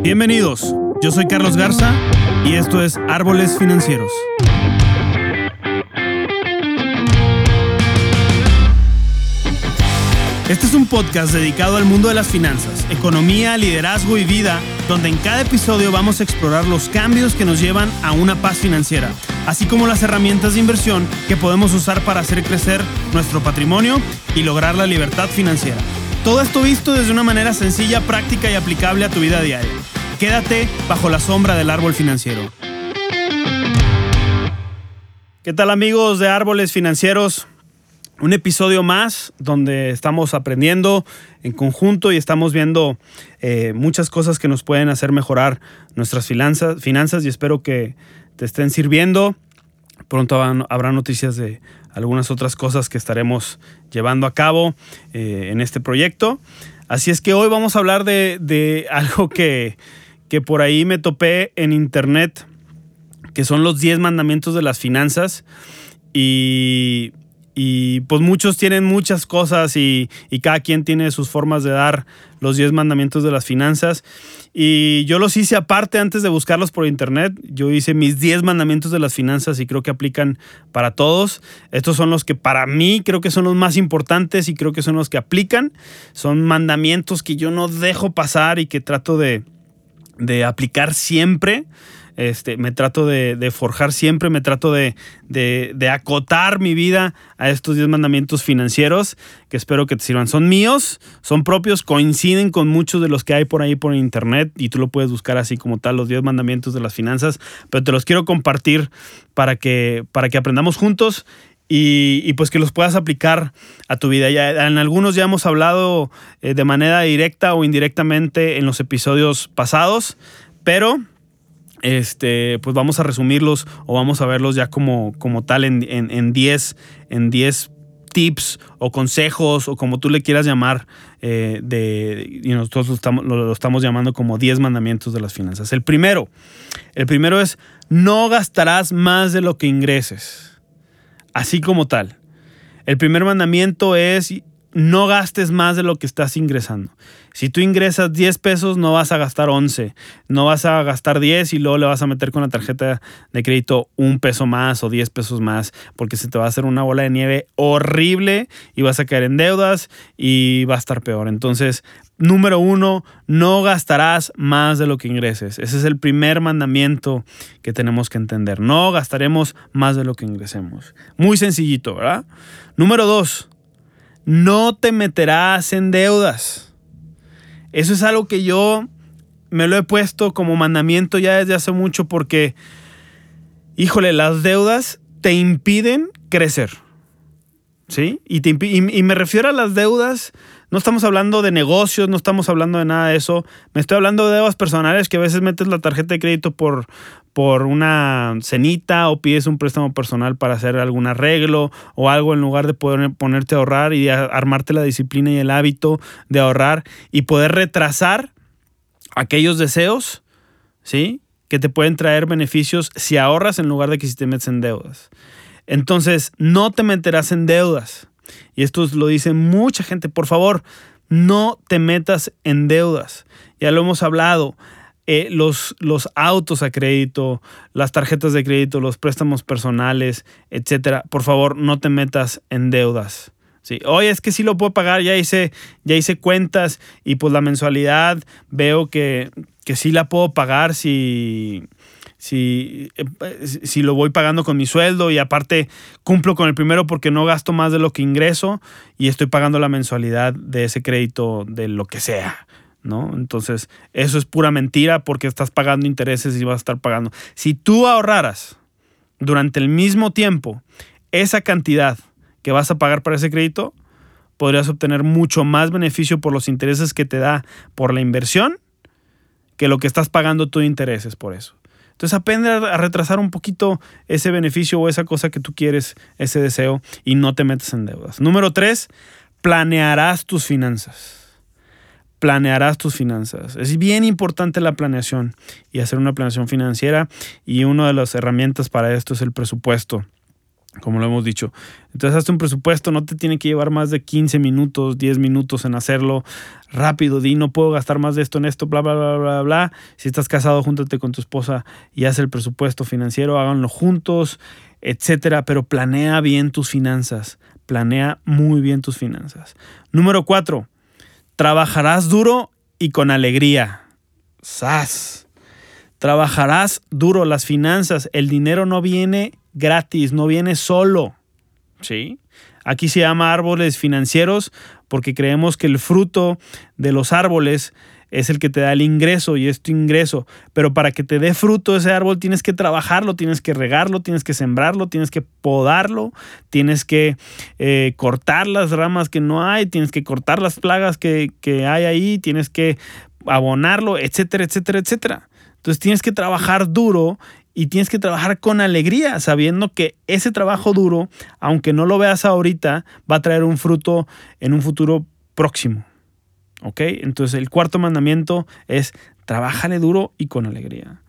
Bienvenidos, yo soy Carlos Garza y esto es Árboles Financieros. Este es un podcast dedicado al mundo de las finanzas, economía, liderazgo y vida, donde en cada episodio vamos a explorar los cambios que nos llevan a una paz financiera, así como las herramientas de inversión que podemos usar para hacer crecer nuestro patrimonio y lograr la libertad financiera. Todo esto visto desde una manera sencilla, práctica y aplicable a tu vida diaria. Quédate bajo la sombra del árbol financiero. ¿Qué tal amigos de Árboles Financieros? un episodio más donde estamos aprendiendo en conjunto y estamos viendo eh, muchas cosas que nos pueden hacer mejorar nuestras finanzas, finanzas y espero que te estén sirviendo. Pronto habrá noticias de algunas otras cosas que estaremos llevando a cabo eh, en este proyecto. Así es que hoy vamos a hablar de, de algo que, que por ahí me topé en internet, que son los 10 mandamientos de las finanzas. Y y pues muchos tienen muchas cosas y, cada quien tiene sus formas de dar los 10 mandamientos de las finanzas. Y yo los hice aparte antes de buscarlos por internet. Yo hice mis 10 mandamientos de las finanzas y creo que aplican para todos. Estos son los que para mí creo que son los más importantes y creo que son los que aplican. Son mandamientos que yo no dejo pasar y que trato de, de aplicar siempre. Este, me trato de, forjar siempre, me trato de, acotar mi vida a estos 10 mandamientos financieros que espero que te sirvan. Son míos, son propios, coinciden con muchos de los que hay por ahí por internet y tú lo puedes buscar así como tal, los 10 mandamientos de las finanzas, pero te los quiero compartir para que, para que aprendamos juntos y, pues que los puedas aplicar a tu vida. Ya, en algunos ya hemos hablado eh, de manera directa o indirectamente en los episodios pasados, pero este, pues vamos a resumirlos o vamos a verlos ya como, como tal en 10 en, tips o consejos o como tú le quieras llamar, eh, de, y nosotros lo estamos, lo estamos llamando como 10 mandamientos de las finanzas. El primero, el primero es no gastarás más de lo que ingreses, así como tal. El primer mandamiento es no gastes más de lo que estás ingresando. Si tú ingresas 10 pesos, no vas a gastar 11, no vas a gastar 10 y luego le vas a meter con la tarjeta de crédito un peso más o 10 pesos más, porque se te va a hacer una bola de nieve horrible y vas a caer en deudas y va a estar peor. Entonces, número uno, no gastarás más de lo que ingreses. Ese es el primer mandamiento que tenemos que entender. No gastaremos más de lo que ingresemos. Muy sencillito, ¿verdad? Número dos, no te meterás en deudas. Eso es algo que yo me lo he puesto como mandamiento ya desde hace mucho porque, híjole, las deudas te impiden crecer. ¿Sí? Y, y, me refiero a las deudas, no estamos hablando de negocios, no estamos hablando de nada de eso. Me estoy hablando de deudas personales que a veces metes la tarjeta de crédito por, por una cenita o pides un préstamo personal para hacer algún arreglo o algo en lugar de poder ponerte a ahorrar y armarte la disciplina y el hábito de ahorrar y poder retrasar aquellos deseos, ¿sí? Que te pueden traer beneficios si ahorras en lugar de que si te metes en deudas. Entonces, no te meterás en deudas. Y esto lo dice mucha gente. Por favor, no te metas en deudas. Ya lo hemos hablado. Eh, los, los autos a crédito, las tarjetas de crédito, los préstamos personales, etcétera. Por favor, no te metas en deudas. Sí. Oye, es que sí lo puedo pagar, ya hice, ya hice cuentas y pues la mensualidad veo que, que sí la puedo pagar si, si, eh, si lo voy pagando con mi sueldo y aparte cumplo con el primero porque no gasto más de lo que ingreso y estoy pagando la mensualidad de ese crédito de lo que sea. ¿No? Entonces, eso es pura mentira porque estás pagando intereses y vas a estar pagando. Si tú ahorraras durante el mismo tiempo esa cantidad que vas a pagar para ese crédito, podrías obtener mucho más beneficio por los intereses que te da por la inversión que lo que estás pagando tú de intereses por eso. Entonces aprende a retrasar un poquito ese beneficio o esa cosa que tú quieres, ese deseo, y no te metas en deudas. Número tres, planearás tus finanzas planearás tus finanzas. Es bien importante la planeación y hacer una planeación financiera y una de las herramientas para esto es el presupuesto. como lo hemos dicho. Entonces, hazte un presupuesto, no te tiene que llevar más de 15 minutos, 10 minutos en hacerlo rápido. Di, no puedo gastar más de esto en esto, bla, bla, bla, bla, bla. Si estás casado, júntate con tu esposa y haz el presupuesto financiero, háganlo juntos, etcétera. Pero planea bien tus finanzas. Planea muy bien tus finanzas. Número cuatro, trabajarás duro y con alegría. ¡Sas! Trabajarás duro las finanzas. El dinero no viene gratis, no viene solo. ¿Sí? Aquí se llama árboles financieros porque creemos que el fruto de los árboles es el que te da el ingreso y es tu ingreso. Pero para que te dé fruto ese árbol tienes que trabajarlo, tienes que regarlo, tienes que sembrarlo, tienes que podarlo, tienes que eh, cortar las ramas que no hay, tienes que cortar las plagas que, que hay ahí, tienes que abonarlo, etcétera, etcétera, etcétera. Entonces tienes que trabajar duro y tienes que trabajar con alegría, sabiendo que ese trabajo duro, aunque no lo veas ahorita, va a traer un fruto en un futuro próximo. ¿Ok? Entonces el cuarto mandamiento es trabájale duro y con alegría.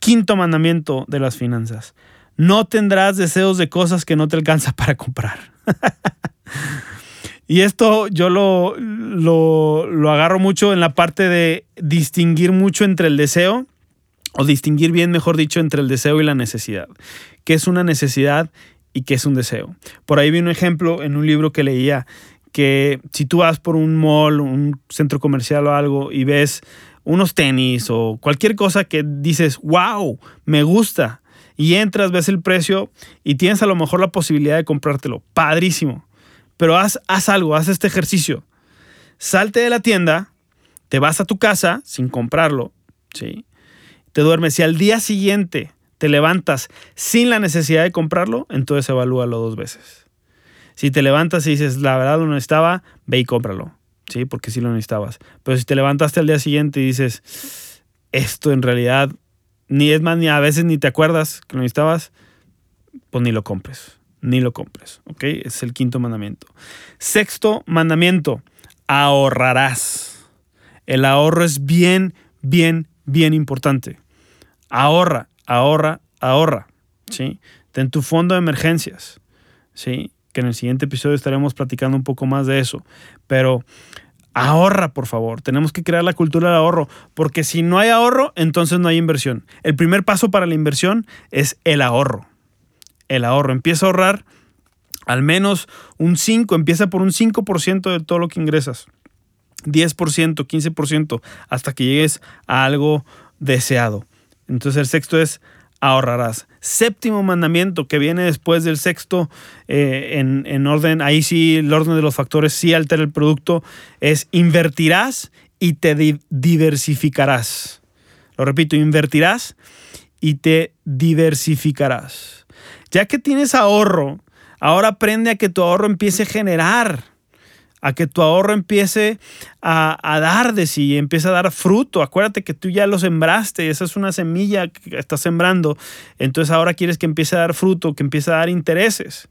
Quinto mandamiento de las finanzas. No tendrás deseos de cosas que no te alcanza para comprar. y esto yo lo, lo, lo agarro mucho en la parte de distinguir mucho entre el deseo o distinguir bien, mejor dicho, entre el deseo y la necesidad. ¿Qué es una necesidad y qué es un deseo? Por ahí vi un ejemplo en un libro que leía que si tú vas por un mall, un centro comercial o algo y ves unos tenis o cualquier cosa que dices, wow, me gusta, y entras, ves el precio y tienes a lo mejor la posibilidad de comprártelo, padrísimo. Pero haz, haz algo, haz este ejercicio. Salte de la tienda, te vas a tu casa sin comprarlo, ¿sí? te duermes y al día siguiente te levantas sin la necesidad de comprarlo, entonces evalúalo dos veces. Si te levantas y dices, la verdad lo necesitaba, ve y cómpralo. Sí, porque sí lo necesitabas. Pero si te levantaste al día siguiente y dices, esto en realidad, ni es más, ni a veces ni te acuerdas que lo necesitabas, pues ni lo compres. Ni lo compres. ¿Ok? Es el quinto mandamiento. Sexto mandamiento, ahorrarás. El ahorro es bien, bien, bien importante. Ahorra, ahorra, ahorra. ¿sí? Ten tu fondo de emergencias. ¿sí? Que en el siguiente episodio estaremos platicando un poco más de eso. Pero ahorra, por favor. Tenemos que crear la cultura del ahorro. Porque si no hay ahorro, entonces no hay inversión. El primer paso para la inversión es el ahorro. El ahorro. Empieza a ahorrar al menos un 5, empieza por un 5% de todo lo que ingresas. 10%, 15%, hasta que llegues a algo deseado. Entonces el sexto es ahorrarás. Séptimo mandamiento que viene después del sexto eh, en, orden, ahí sí el orden de los factores sí altera el producto, es invertirás y te diversificarás. Lo repito, invertirás y te diversificarás. Ya que tienes ahorro, ahora aprende a que tu ahorro empiece a generar a que tu ahorro empiece a, dar de sí, empiece a dar fruto. Acuérdate que tú ya lo sembraste, esa es una semilla que estás sembrando. Entonces ahora quieres que empiece a dar fruto, que empiece a dar intereses.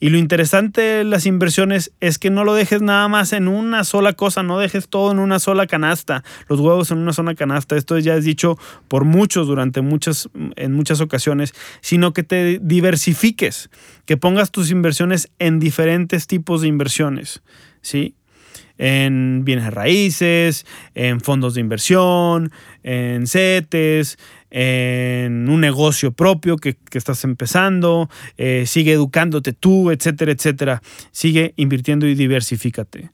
Y lo interesante de las inversiones es que no lo dejes nada más en una sola cosa, no dejes todo en una sola canasta, los huevos en una sola canasta. Esto ya es dicho por muchos durante muchas, en muchas ocasiones, sino que te diversifiques, que pongas tus inversiones en diferentes tipos de inversiones. ¿Sí? En bienes raíces, en fondos de inversión, en CETES, en un negocio propio que, estás empezando, eh, sigue educándote tú, etcétera, etcétera. Sigue invirtiendo y diversifícate.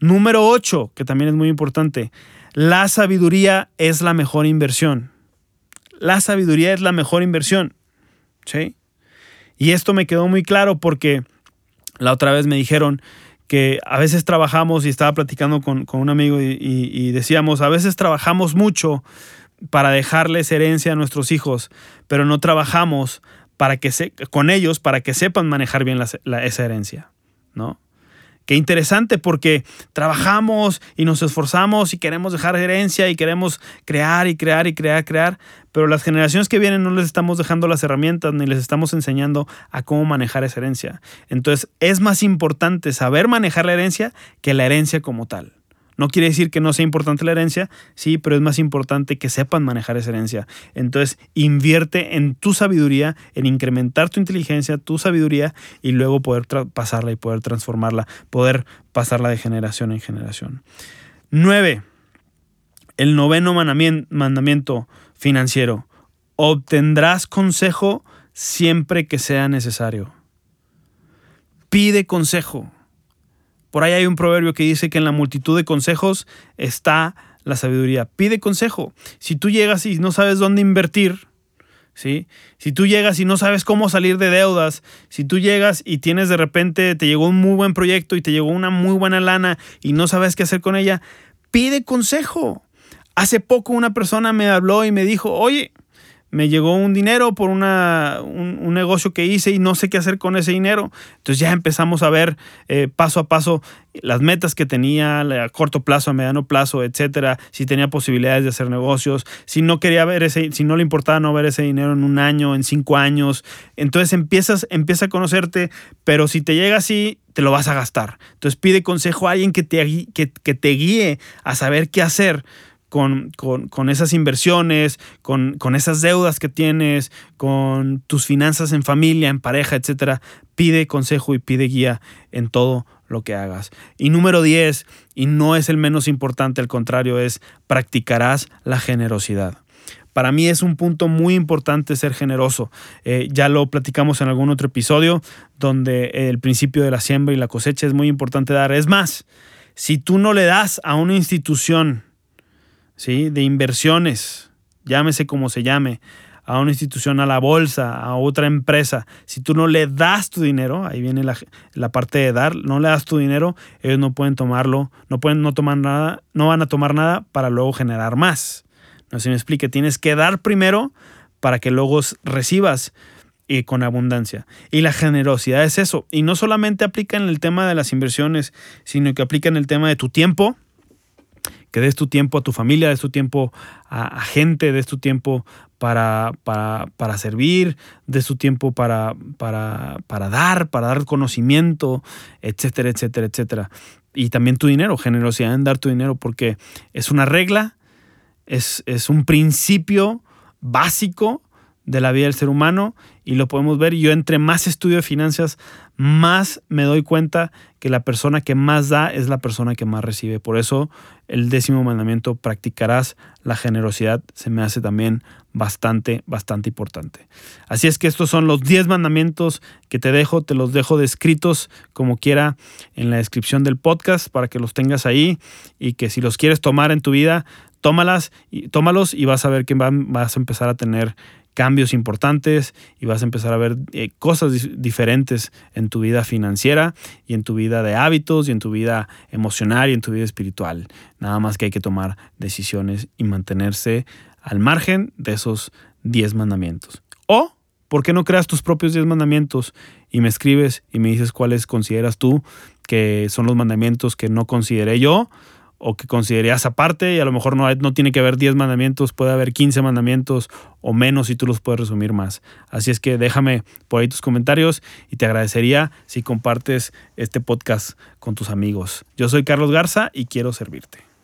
Número 8, que también es muy importante, la sabiduría es la mejor inversión. La sabiduría es la mejor inversión. ¿Sí? Y esto me quedó muy claro porque la otra vez me dijeron, que a veces trabajamos y estaba platicando con, un amigo y, decíamos, a veces trabajamos mucho para dejarles herencia a nuestros hijos, pero no trabajamos para que se, con ellos para que sepan manejar bien esa herencia, ¿no? Qué interesante porque trabajamos y nos esforzamos y queremos dejar herencia y queremos crear y crear y crear, crear, pero las generaciones que vienen no les estamos dejando las herramientas ni les estamos enseñando a cómo manejar esa herencia. Entonces es más importante saber manejar la herencia que la herencia como tal. No quiere decir que no sea importante la herencia, sí, pero es más importante que sepan manejar esa herencia. Entonces, invierte en tu sabiduría, en incrementar tu inteligencia, tu sabiduría y luego poder pasarla y poder transformarla, poder pasarla de generación en generación. Nueve, el noveno mandamiento financiero. Obtendrás consejo siempre que sea necesario. Pide consejo. Por ahí hay un proverbio que dice que en la multitud de consejos está la sabiduría. Pide consejo. Si tú llegas y no sabes dónde invertir, ¿sí? Si tú llegas y no sabes cómo salir de deudas, si tú llegas y tienes de repente, te llegó un muy buen proyecto y te llegó una muy buena lana y no sabes qué hacer con ella, pide consejo. Hace poco una persona me habló y me dijo, oye, me llegó un dinero por una, un, negocio que hice y no sé qué hacer con ese dinero. Entonces ya empezamos a ver eh, paso a paso las metas que tenía a corto plazo, a mediano plazo, etcétera, si tenía posibilidades de hacer negocios, si no quería ver ese, si no le importaba no ver ese dinero en un año, en cinco años. Entonces empiezas, empieza a conocerte, pero si te llega así, te lo vas a gastar. Entonces pide consejo a alguien que te, que, que te guíe a saber qué hacer con, esas inversiones, con, esas deudas que tienes, con tus finanzas en familia, en pareja, etcétera, pide consejo y pide guía en todo lo que hagas. Y número 10, y no es el menos importante, al contrario, es practicarás la generosidad. Para mí es un punto muy importante ser generoso. Eh, ya lo platicamos en algún otro episodio, donde el principio de la siembra y la cosecha es muy importante dar. Es más, si tú no le das a una institución ¿sí? de inversiones, llámese como se llame, a una institución, a la bolsa, a otra empresa, si tú no le das tu dinero, ahí viene la, parte de dar, no le das tu dinero, ellos no pueden tomarlo, no pueden no tomar nada, no van a tomar nada para luego generar más. No si me explique, tienes que dar primero para que luego recibas y con abundancia. Y la generosidad es eso. Y no solamente aplica en el tema de las inversiones, sino que aplica en el tema de tu tiempo, que des tu tiempo a tu familia, des tu tiempo a, gente, des tu tiempo para, para, servir, des tu tiempo para, para, para dar, para dar conocimiento, etcétera, etcétera, etcétera. Y también tu dinero, generosidad en dar tu dinero, porque es una regla, es, es un principio básico de la vida del ser humano y lo podemos ver. Yo entre más estudio de finanzas, más me doy cuenta que la persona que más da es la persona que más recibe. Por eso el décimo mandamiento, practicarás la generosidad, se me hace también bastante, bastante importante. Así es que estos son los 10 mandamientos que te dejo, te los dejo descritos como quiera en la descripción del podcast para que los tengas ahí y que si los quieres tomar en tu vida, tómalas y tómalos y vas a ver que vas a empezar a tener cambios importantes y vas a empezar a ver eh, cosas diferentes en tu vida financiera y en tu vida de hábitos y en tu vida emocional y en tu vida espiritual. Nada más que hay que tomar decisiones y mantenerse al margen de esos 10 mandamientos. O, ¿por qué no creas tus propios 10 mandamientos y me escribes y me dices cuáles consideras tú que son los mandamientos que no consideré yo? O que considerías aparte y a lo mejor no, no tiene que haber 10 mandamientos, puede haber 15 mandamientos o menos y tú los puedes resumir más. Así es que déjame por ahí tus comentarios y te agradecería si compartes este podcast con tus amigos. Yo soy Carlos Garza y quiero servirte.